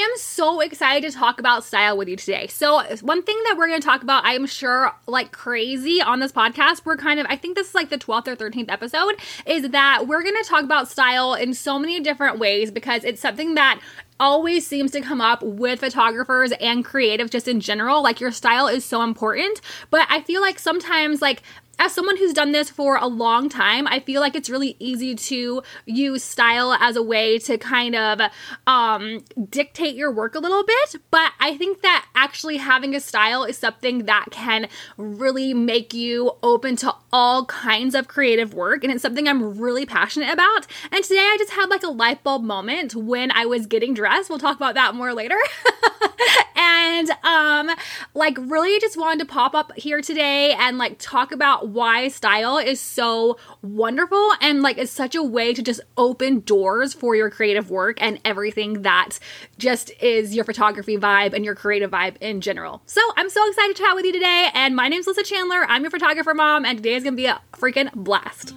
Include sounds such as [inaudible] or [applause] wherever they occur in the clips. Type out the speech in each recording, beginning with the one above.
am so excited to talk about style with you today. So, one thing that we're going to talk about, I am sure, like crazy on this podcast, we're kind of, I think this is like the 12th or 13th episode, is that we're going to talk about style in so many different ways because it's something that always seems to come up with photographers and creatives just in general. Like your style is so important. But I feel like sometimes, like, as someone who's done this for a long time, I feel like it's really easy to use style as a way to kind of um, dictate your work a little bit. But I think that actually having a style is something that can really make you open to all kinds of creative work. And it's something I'm really passionate about. And today I just had like a light bulb moment when I was getting dressed. We'll talk about that more later. [laughs] like really just wanted to pop up here today and like talk about why style is so wonderful and like it's such a way to just open doors for your creative work and everything that just is your photography vibe and your creative vibe in general. So I'm so excited to chat with you today. And my name's Lisa Chandler. I'm your photographer mom, and today is gonna be a freaking blast.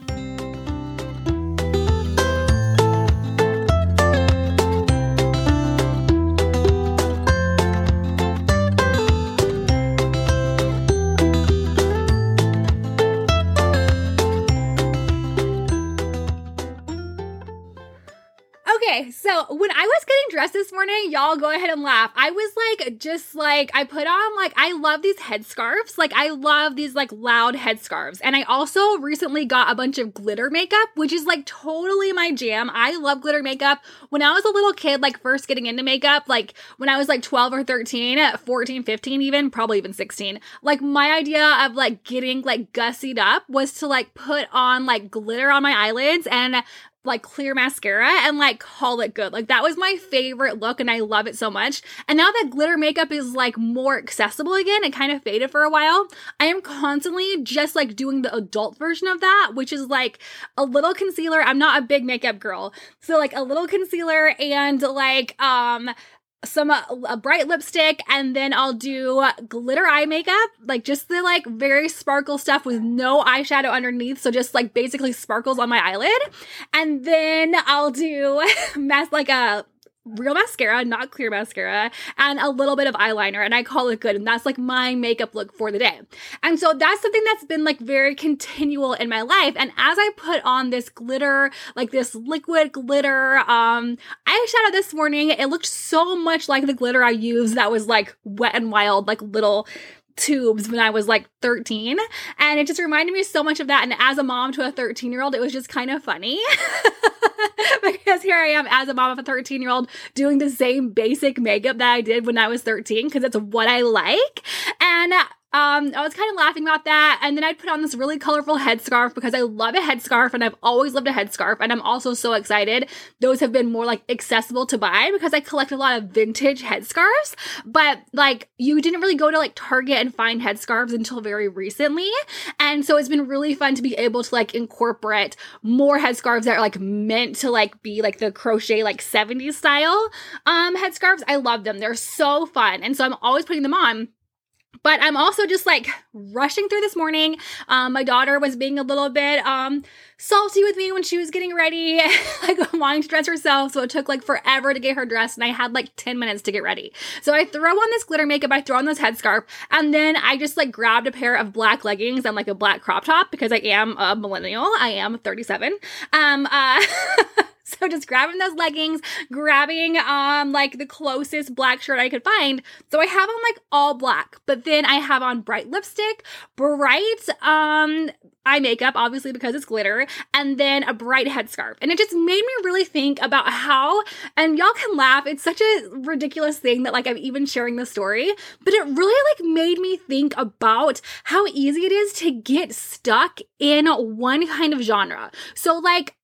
Okay, so when I was getting dressed this morning, y'all go ahead and laugh. I was like, just like, I put on, like, I love these headscarves. Like, I love these, like, loud headscarves. And I also recently got a bunch of glitter makeup, which is, like, totally my jam. I love glitter makeup. When I was a little kid, like, first getting into makeup, like, when I was, like, 12 or 13, 14, 15, even, probably even 16, like, my idea of, like, getting, like, gussied up was to, like, put on, like, glitter on my eyelids and like clear mascara and like call it good. Like that was my favorite look and I love it so much. And now that glitter makeup is like more accessible again, it kind of faded for a while. I am constantly just like doing the adult version of that, which is like a little concealer. I'm not a big makeup girl. So like a little concealer and like um some uh, a bright lipstick and then I'll do glitter eye makeup, like just the like very sparkle stuff with no eyeshadow underneath, so just like basically sparkles on my eyelid. And then I'll do [laughs] mask like a real mascara, not clear mascara, and a little bit of eyeliner, and I call it good. And that's like my makeup look for the day. And so that's something that's been like very continual in my life. And as I put on this glitter, like this liquid glitter um eyeshadow this morning, it looked so much like the glitter I used that was like wet and wild, like little tubes when I was like 13. And it just reminded me so much of that. And as a mom to a 13 year old, it was just kind of funny [laughs] because here I am as a mom of a 13 year old doing the same basic makeup that I did when I was 13 because it's what I like. And um, I was kind of laughing about that. And then I'd put on this really colorful headscarf because I love a headscarf and I've always loved a headscarf. And I'm also so excited. Those have been more like accessible to buy because I collect a lot of vintage headscarves. But like you didn't really go to like Target and find headscarves until very recently. And so it's been really fun to be able to like incorporate more headscarves that are like meant to like be like the crochet like 70s style um headscarves. I love them. They're so fun. And so I'm always putting them on but I'm also just like rushing through this morning. Um, my daughter was being a little bit um, salty with me when she was getting ready, [laughs] like wanting to dress herself. So it took like forever to get her dressed, and I had like 10 minutes to get ready. So I throw on this glitter makeup, I throw on this headscarf, and then I just like grabbed a pair of black leggings and like a black crop top because I am a millennial. I am 37. Um, uh, [laughs] [laughs] So just grabbing those leggings, grabbing um like the closest black shirt I could find. So I have on like all black, but then I have on bright lipstick, bright um eye makeup, obviously because it's glitter, and then a bright headscarf. And it just made me really think about how, and y'all can laugh, it's such a ridiculous thing that like I'm even sharing the story, but it really like made me think about how easy it is to get stuck in one kind of genre. So like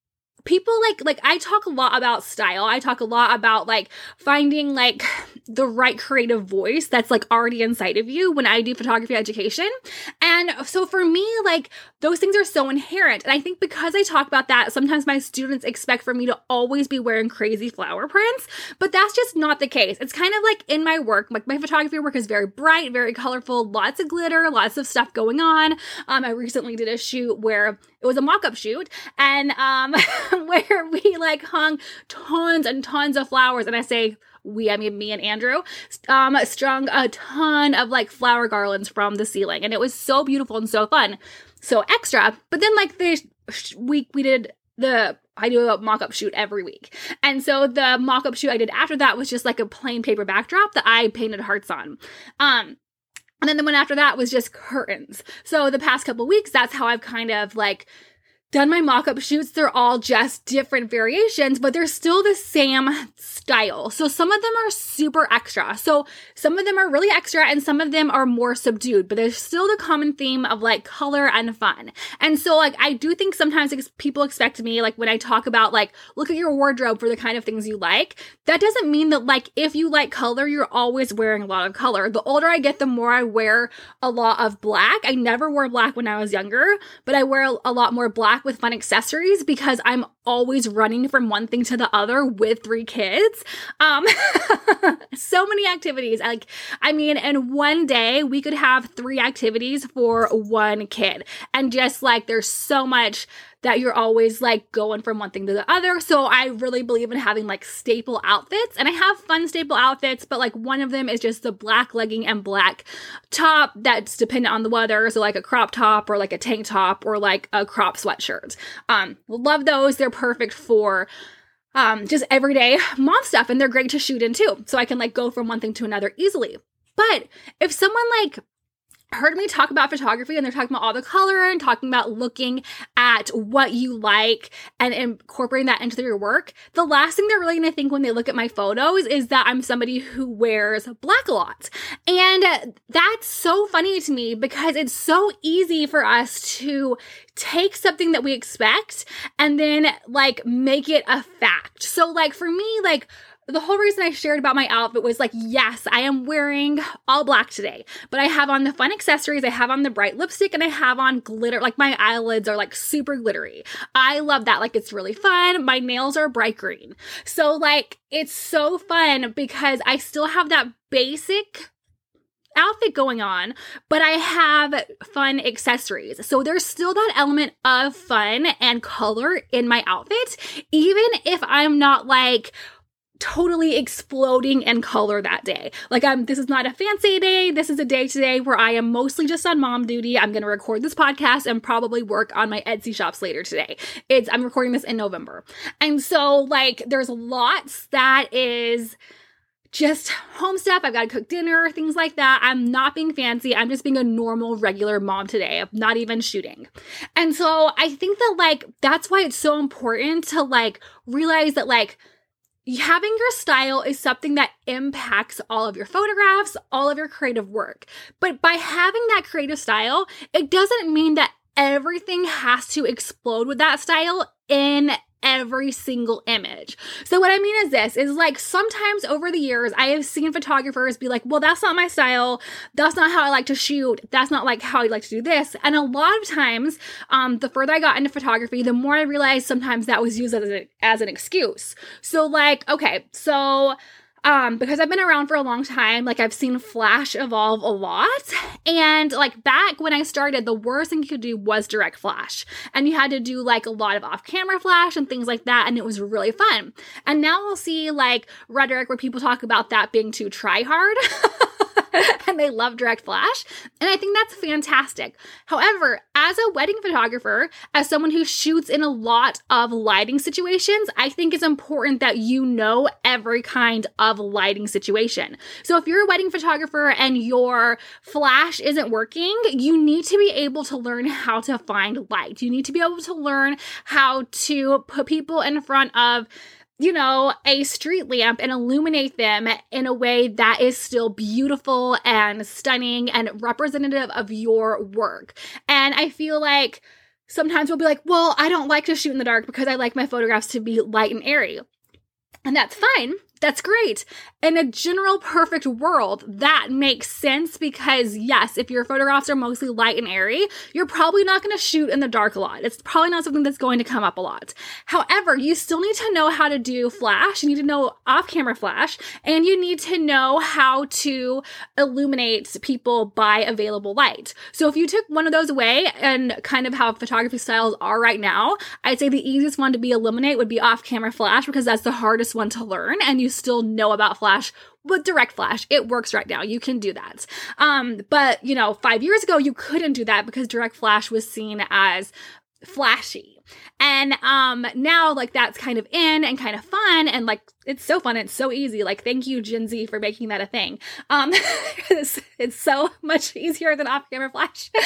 people like like I talk a lot about style. I talk a lot about like finding like the right creative voice that's like already inside of you when I do photography education. And so for me like those things are so inherent. And I think because I talk about that, sometimes my students expect for me to always be wearing crazy flower prints, but that's just not the case. It's kind of like in my work, like my photography work is very bright, very colorful, lots of glitter, lots of stuff going on. Um I recently did a shoot where it was a mock-up shoot and um [laughs] where we like hung tons and tons of flowers and I say we, I mean, me and Andrew, um, strung a ton of like flower garlands from the ceiling. And it was so beautiful and so fun. So extra. But then like this week we did the I do a mock up shoot every week. And so the mock up shoot I did after that was just like a plain paper backdrop that I painted hearts on. Um, and then the one after that was just curtains. So the past couple weeks, that's how I've kind of like done my mock-up shoots they're all just different variations but they're still the same style. So some of them are super extra. So some of them are really extra and some of them are more subdued but there's still the common theme of like color and fun. And so like i do think sometimes people expect me like when i talk about like look at your wardrobe for the kind of things you like that doesn't mean that like if you like color you're always wearing a lot of color. The older i get the more i wear a lot of black. I never wore black when i was younger but i wear a lot more black with fun accessories because I'm always running from one thing to the other with three kids. Um, [laughs] so many activities. Like, I mean, in one day, we could have three activities for one kid. And just like, there's so much that you're always like going from one thing to the other. So I really believe in having like staple outfits. And I have fun staple outfits, but like one of them is just the black legging and black top that's dependent on the weather. So like a crop top or like a tank top or like a crop sweatshirt. Um, love those. They're perfect for um just everyday mom stuff and they're great to shoot in too. So I can like go from one thing to another easily. But if someone like heard me talk about photography and they're talking about all the color and talking about looking at what you like and incorporating that into your work, the last thing they're really going to think when they look at my photos is that I'm somebody who wears black a lot. And that's so funny to me because it's so easy for us to take something that we expect and then like make it a fact. So like for me, like the whole reason I shared about my outfit was like, yes, I am wearing all black today, but I have on the fun accessories, I have on the bright lipstick, and I have on glitter. Like my eyelids are like super glittery. I love that. Like it's really fun. My nails are bright green. So, like, it's so fun because I still have that basic outfit going on, but I have fun accessories. So there's still that element of fun and color in my outfit, even if I'm not like, totally exploding in color that day. Like I'm this is not a fancy day. This is a day today where I am mostly just on mom duty. I'm going to record this podcast and probably work on my Etsy shops later today. It's I'm recording this in November. And so like there's lots that is just home stuff. I've got to cook dinner, things like that. I'm not being fancy. I'm just being a normal, regular mom today. I'm not even shooting. And so I think that, like, that's why it's so important to, like, realize that, like, having your style is something that impacts all of your photographs, all of your creative work. But by having that creative style, it doesn't mean that everything has to explode with that style in every single image. So what I mean is this is like sometimes over the years I have seen photographers be like, "Well, that's not my style. That's not how I like to shoot. That's not like how I like to do this." And a lot of times, um the further I got into photography, the more I realized sometimes that was used as, a, as an excuse. So like, okay, so um because I've been around for a long time like I've seen flash evolve a lot. And like back when I started the worst thing you could do was direct flash. And you had to do like a lot of off camera flash and things like that and it was really fun. And now I'll see like rhetoric where people talk about that being too try hard [laughs] [laughs] and they love direct flash. And I think that's fantastic. However, as a wedding photographer, as someone who shoots in a lot of lighting situations, I think it's important that you know every kind of lighting situation. So if you're a wedding photographer and your flash isn't working, you need to be able to learn how to find light. You need to be able to learn how to put people in front of you know, a street lamp and illuminate them in a way that is still beautiful and stunning and representative of your work. And I feel like sometimes we'll be like, well, I don't like to shoot in the dark because I like my photographs to be light and airy. And that's fine. That's great. In a general perfect world, that makes sense because, yes, if your photographs are mostly light and airy, you're probably not going to shoot in the dark a lot. It's probably not something that's going to come up a lot. However, you still need to know how to do flash, you need to know off camera flash, and you need to know how to illuminate people by available light. So if you took one of those away and kind of how photography styles are right now, I'd say the easiest one to be eliminate would be off camera flash because that's the hardest one to learn and you you still know about flash with direct flash. It works right now. You can do that. Um but you know 5 years ago you couldn't do that because direct flash was seen as flashy. And um now like that's kind of in and kind of fun and like it's so fun. It's so easy. Like thank you gen z for making that a thing. Um [laughs] it's, it's so much easier than off camera flash. [laughs]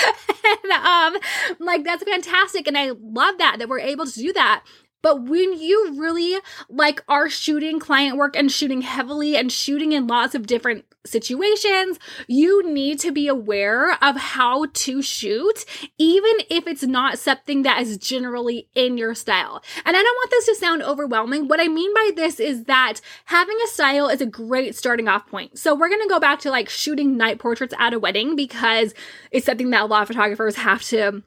And um like that's fantastic. And i love that that we're able to do that but when you really like are shooting client work and shooting heavily and shooting in lots of different situations, you need to be aware of how to shoot, even if it's not something that is generally in your style. And I don't want this to sound overwhelming. What I mean by this is that having a style is a great starting off point. So we're going to go back to like shooting night portraits at a wedding because it's something that a lot of photographers have to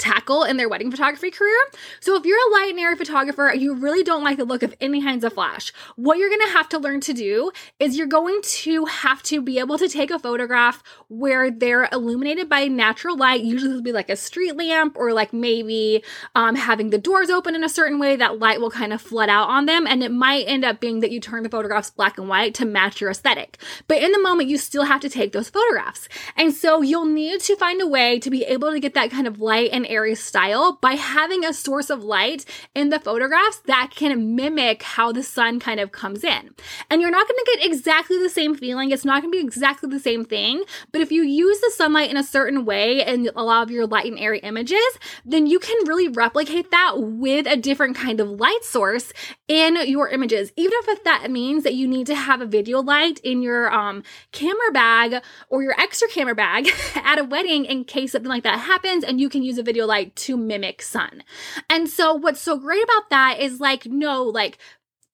tackle in their wedding photography career. So if you're a light and airy photographer, you really don't like the look of any kinds of flash. What you're going to have to learn to do is you're going to have to be able to take a photograph where they're illuminated by natural light. Usually it'll be like a street lamp or like maybe um, having the doors open in a certain way that light will kind of flood out on them. And it might end up being that you turn the photographs black and white to match your aesthetic. But in the moment, you still have to take those photographs. And so you'll need to find a way to be able to get that kind of light and airy style by having a source of light in the photographs that can mimic how the sun kind of comes in. And you're not going to get exactly the same feeling. It's not going to be exactly the same thing. But if you use the sunlight in a certain way in a lot of your light and airy images, then you can really replicate that with a different kind of light source in your images. Even if that means that you need to have a video light in your um, camera bag or your extra camera bag [laughs] at a wedding in case something like that happens and you can use a video light to mimic sun. And so what's so great about that is like, no, like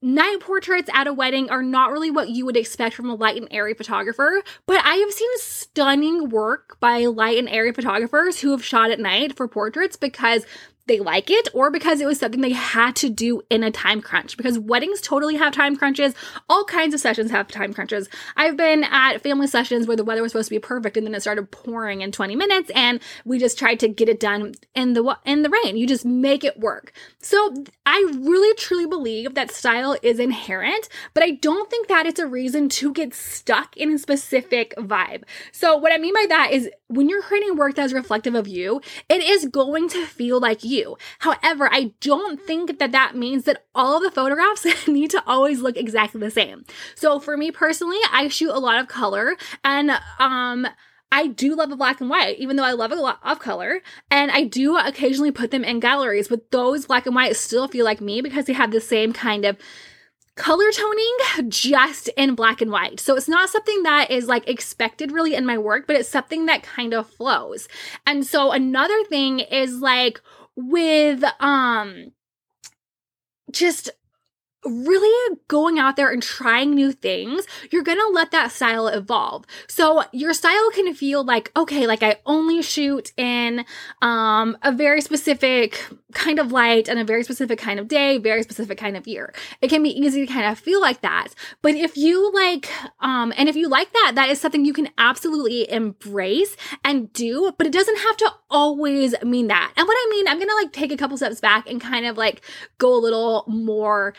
night portraits at a wedding are not really what you would expect from a light and airy photographer, but I have seen stunning work by light and airy photographers who have shot at night for portraits because they like it or because it was something they had to do in a time crunch because weddings totally have time crunches. All kinds of sessions have time crunches. I've been at family sessions where the weather was supposed to be perfect and then it started pouring in 20 minutes and we just tried to get it done in the in the rain. You just make it work. So, I really truly believe that style is inherent, but I don't think that it's a reason to get stuck in a specific vibe. So, what I mean by that is when you're creating work that's reflective of you, it is going to feel like you. However, I don't think that that means that all of the photographs [laughs] need to always look exactly the same. So for me personally, I shoot a lot of color and, um, I do love the black and white, even though I love a lot of color. And I do occasionally put them in galleries, but those black and white still feel like me because they have the same kind of color toning just in black and white. So it's not something that is like expected really in my work, but it's something that kind of flows. And so another thing is like with um just really going out there and trying new things, you're going to let that style evolve. So your style can feel like, okay, like I only shoot in um, a very specific kind of light and a very specific kind of day, very specific kind of year. It can be easy to kind of feel like that. But if you like, um, and if you like that, that is something you can absolutely embrace and do, but it doesn't have to always mean that. And what I mean, I'm to like take a couple steps back and kind of like go a little more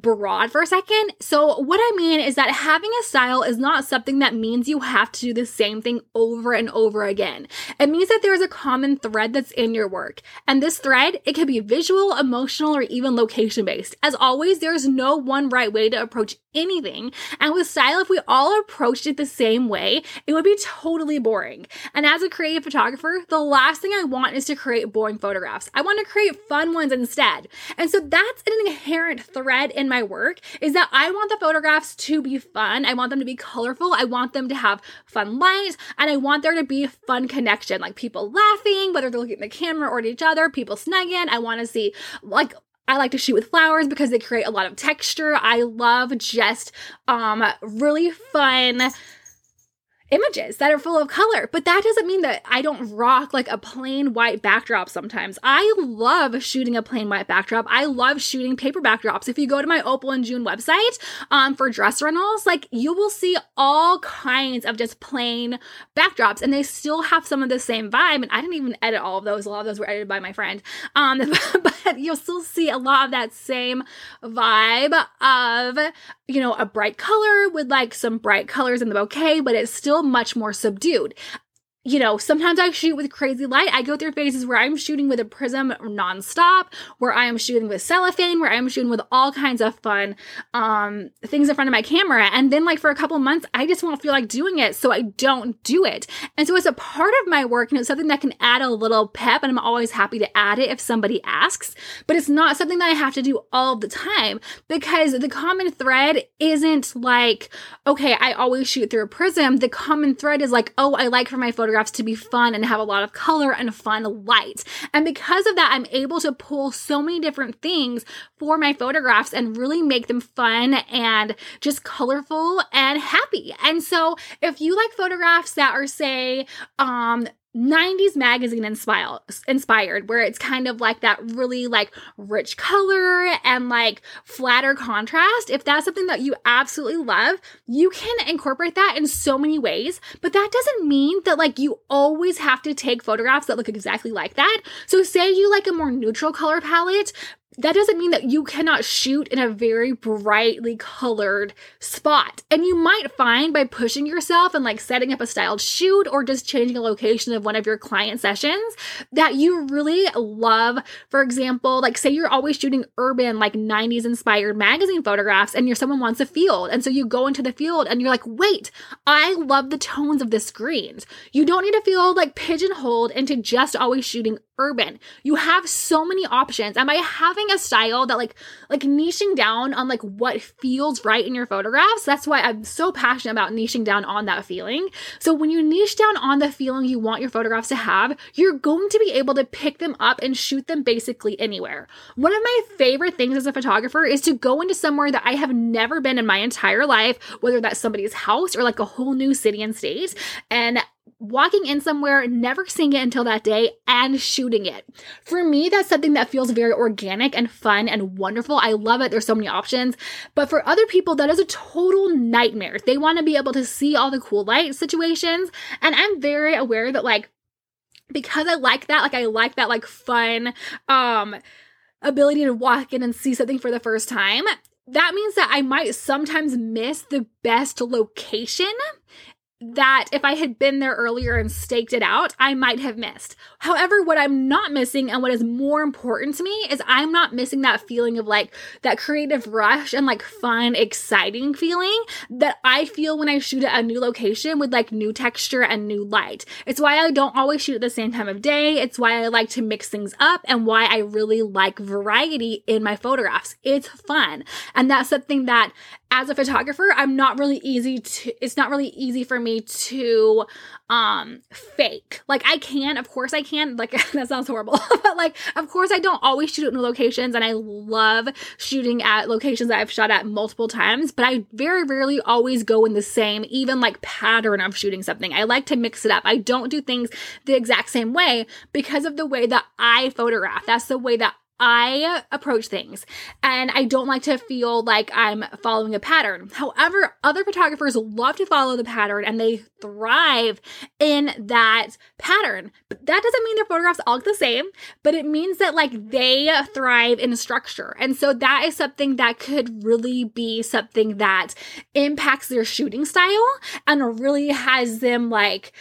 broad for a second. So, what I mean is that having a style is not something that means you have to do the same thing over and over again. It means that there is a common thread that's in your work. And this thread, it can be visual, emotional, or even location based. As always, there's no one right way to approach anything. And with style, if we all approached it the same way, it would be totally boring. And as a creative photographer, the last thing I want is to create boring photographs. I want to create fun ones instead. And so that's an inherent thread in my work is that I want the photographs to be fun. I want them to be colorful. I want them to have fun light and I want there to be fun connection, like people laughing, whether they're looking at the camera or at each other, people snugging. I want to see like I like to shoot with flowers because they create a lot of texture. I love just um really fun images that are full of color. But that doesn't mean that I don't rock like a plain white backdrop sometimes. I love shooting a plain white backdrop. I love shooting paper backdrops. If you go to my Opal and June website um, for dress rentals, like you will see all kinds of just plain backdrops and they still have some of the same vibe. And I didn't even edit all of those. A lot of those were edited by my friend. Um, [laughs] but you'll still see a lot of that same vibe of, you know, a bright color with like some bright colors in the bouquet, but it's still much more subdued you know, sometimes I shoot with crazy light. I go through phases where I'm shooting with a prism nonstop, where I am shooting with cellophane, where I'm shooting with all kinds of fun um, things in front of my camera. And then, like, for a couple months, I just won't feel like doing it. So I don't do it. And so it's a part of my work and it's something that can add a little pep. And I'm always happy to add it if somebody asks. But it's not something that I have to do all the time because the common thread isn't like, okay, I always shoot through a prism. The common thread is like, oh, I like for my photographs photographs to be fun and have a lot of color and fun light. And because of that, I'm able to pull so many different things for my photographs and really make them fun and just colorful and happy. And so if you like photographs that are, say, um, 90s magazine inspired inspired where it's kind of like that really like rich color and like flatter contrast. If that's something that you absolutely love you can incorporate that in so many ways but that doesn't mean that like you always have to take photographs that look exactly like that. So say you like a more neutral color palette that doesn't mean that you cannot shoot in a very brightly colored spot. And you might find by pushing yourself and like setting up a styled shoot or just changing a location of one of your client sessions that you really love. For example, like say you're always shooting urban, like 90s inspired magazine photographs and you're someone wants a field. And so you go into the field and you're like, wait, I love the tones of the screens. You don't need to feel like pigeonholed into just always shooting urban. You have so many options. And by having a style that like like niching down on like what feels right in your photographs, that's why I'm so passionate about niching down on that feeling. So when you niche down on the feeling you want your photographs to have, you're going to be able to pick them up and shoot them basically anywhere. One of my favorite things as a photographer is to go into somewhere that I have never been in my entire life, whether that's somebody's house or like a whole new city and state, and walking in somewhere, never seeing it until that day, and shooting it. For me, that's something that feels very organic and fun and wonderful. I love it. There's so many options. But for other people, that is a total nightmare. They want to be able to see all the cool light situations. And I'm very aware that, like, because I like that, like, I like that, like, fun, um, ability to walk in and see something for the first time. That means that I might sometimes miss the best location that if I had been there earlier and staked it out, I might have missed. However, what I'm not missing and what is more important to me is I'm not missing that feeling of like that creative rush and like fun, exciting feeling that I feel when I shoot at a new location with like new texture and new light. It's why I don't always shoot at the same time of day. It's why I like to mix things up and why I really like variety in my photographs. It's fun. And that's something that as a photographer, I'm not really easy to it's not really easy for me to um fake. Like I can, of course I can. Like [laughs] that sounds horrible. [laughs] but like of course I don't always shoot at new locations and I love shooting at locations that I've shot at multiple times, but I very rarely always go in the same even like pattern of shooting something. I like to mix it up. I don't do things the exact same way because of the way that I photograph. That's the way that I approach things and I don't like to feel like I'm following a pattern. However, other photographers love to follow the pattern and they thrive in that pattern. But that doesn't mean their photographs all look the same, but it means that like they thrive in structure. And so that is something that could really be something that impacts their shooting style and really has them like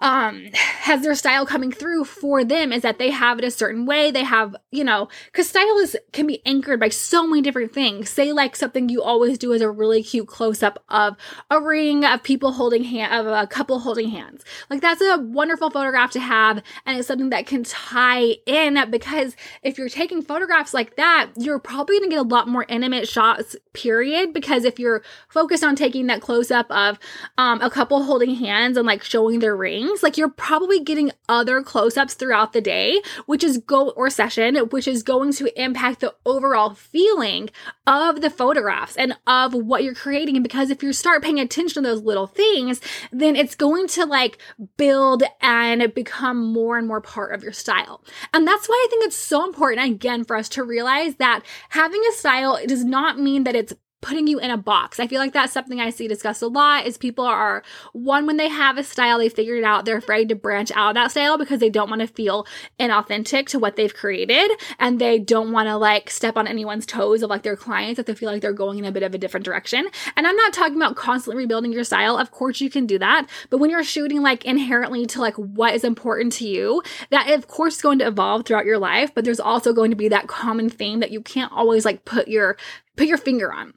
um has their style coming through for them is that they have it a certain way. They have you know because style is can be anchored by so many different things. Say like something you always do is a really cute close-up of a ring of people holding hand of a couple holding hands. Like that's a wonderful photograph to have and it's something that can tie in because if you're taking photographs like that you're probably going to get a lot more intimate shots period because if you're focused on taking that close-up of um, a couple holding hands and like showing their ring things, like you're probably getting other close ups throughout the day, which is go or session, which is going to impact the overall feeling of the photographs and of what you're creating. Because if you start paying attention to those little things, then it's going to like build and become more and more part of your style. And that's why I think it's so important, again, for us to realize that having a style does not mean that it's putting you in a box. I feel like that's something I see discussed a lot is people are one when they have a style, they figured it out, they're afraid to branch out of that style because they don't want to feel inauthentic to what they've created and they don't want to like step on anyone's toes of like their clients if they feel like they're going in a bit of a different direction. And I'm not talking about constantly rebuilding your style. Of course you can do that, but when you're shooting like inherently to like what is important to you, that of course is going to evolve throughout your life, but there's also going to be that common theme that you can't always like put your put your finger on.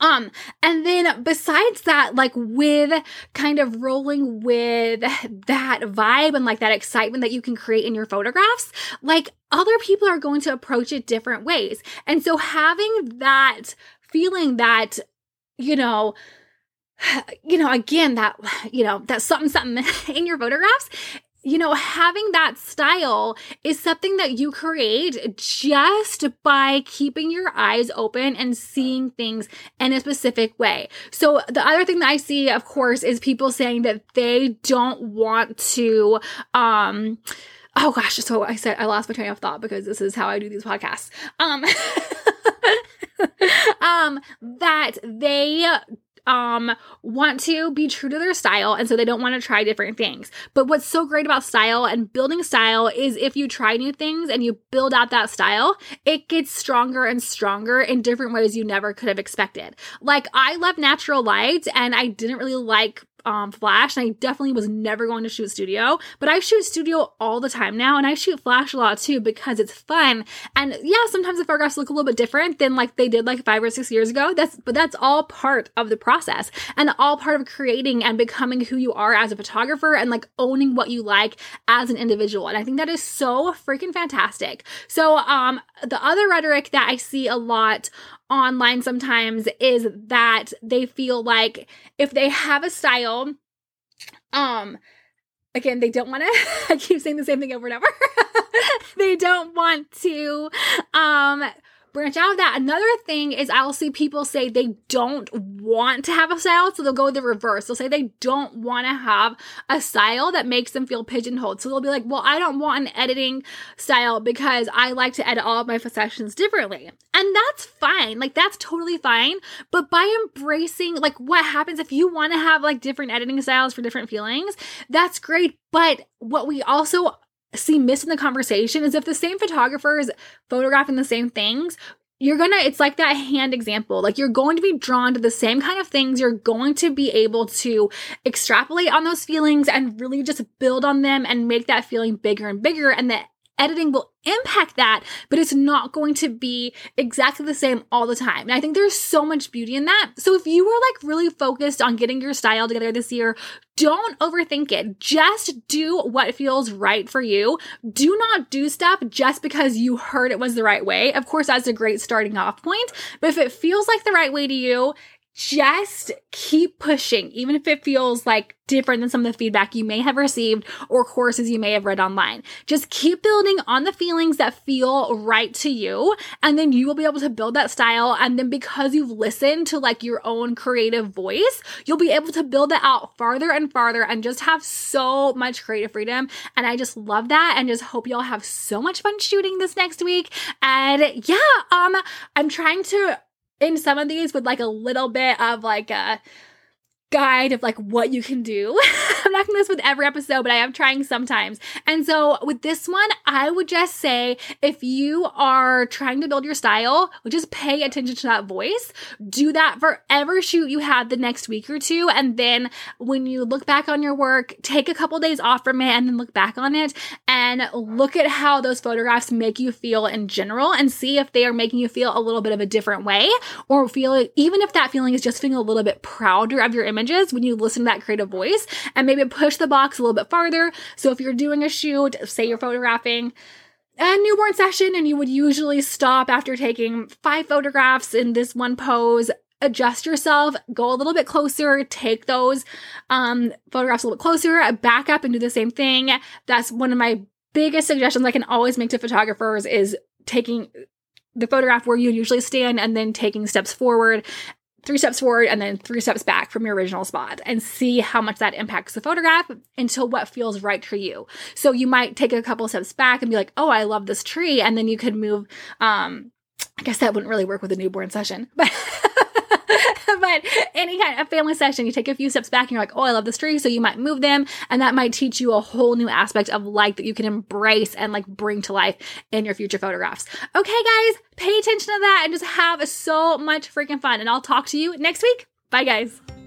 Um, and then besides that, like with kind of rolling with that vibe and like that excitement that you can create in your photographs, like other people are going to approach it different ways. And so having that feeling that, you know, [sighs] you know, again, that, [sighs] you know, that something, something [laughs] in your photographs you know, having that style is something that you create just by keeping your eyes open and seeing things in a specific way. So, the other thing that I see, of course, is people saying that they don't want to, um, oh gosh, so I said I lost my train of thought because this is how I do these podcasts. Um, [laughs] um, that they um want to be true to their style and so they don't want to try different things. But what's so great about style and building style is if you try new things and you build out that style, it gets stronger and stronger in different ways you never could have expected. Like I love natural light and I didn't really like um, flash, and I definitely was never going to shoot studio, but I shoot studio all the time now, and I shoot flash a lot too because it's fun. And yeah, sometimes the photographs look a little bit different than like they did like five or six years ago. That's but that's all part of the process and all part of creating and becoming who you are as a photographer and like owning what you like as an individual. And I think that is so freaking fantastic. So um the other rhetoric that I see a lot online sometimes is that they feel like if they have a style, um, again, they don't want to, [laughs] I keep saying the same thing over and over. [laughs] they don't want to, um, branch out of that. Another thing is I'll see people say they don't want to have a style, so they'll go the reverse. They'll say they don't want to have a style that makes them feel pigeonholed. So they'll be like, well, I don't want an editing style because I like to edit all of my sessions differently. And that's fine. Like that's totally fine. But by embracing like what happens if you want to have like different editing styles for different feelings, that's great. But what we also see missed in the conversation is if the same photographer is photographing the same things, you're gonna, it's like that hand example. Like you're going to be drawn to the same kind of things. You're going to be able to extrapolate on those feelings and really just build on them and make that feeling bigger and bigger. And the editing will impact that, but it's not going to be exactly the same all the time. And I think there's so much beauty in that. So if you were like really focused on getting your style together this year, don't overthink it. Just do what feels right for you. Do not do stuff just because you heard it was the right way. Of course, that's a great starting off point, but if it feels like the right way to you, just keep pushing, even if it feels like different than some of the feedback you may have received or courses you may have read online. Just keep building on the feelings that feel right to you, and then you will be able to build that style. And then because you've listened to like your own creative voice, you'll be able to build that out farther and farther and just have so much creative freedom. And I just love that and just hope y'all have so much fun shooting this next week. And yeah, um, I'm trying to in some of these with like a little bit of like a guide of like what you can do. [laughs] I'm not gonna do this with every episode, but I am trying sometimes. And so with this one, I would just say if you are trying to build your style, just pay attention to that voice. Do that for every shoot you have the next week or two. And then when you look back on your work, take a couple days off from it and then look back on it and look at how those photographs make you feel in general and see if they are making you feel a little bit of a different way or feel even if that feeling is just feeling a little bit prouder of your images when you listen to that creative voice and maybe push the box a little bit farther. So if you're doing a shoot, say you're photographing a newborn session and you would usually stop after taking five photographs in this one pose adjust yourself, go a little bit closer, take those um, photographs a little bit closer, back up and do the same thing. That's one of my biggest suggestions I can always make to photographers is taking the photograph where you usually stand and then taking steps forward three steps forward and then three steps back from your original spot and see how much that impacts the photograph until what feels right for you. So you might take a couple steps back and be like, oh, I love this tree. And then you could move, um, I guess that wouldn't really work with a newborn session, [laughs] but but any kind of family session, you take a few steps back and you're like, oh, I love this tree. So you might move them. And that might teach you a whole new aspect of light that you can embrace and like bring to life in your future photographs. Okay, guys, pay attention to that and just have so much freaking fun. And I'll talk to you next week. Bye, guys.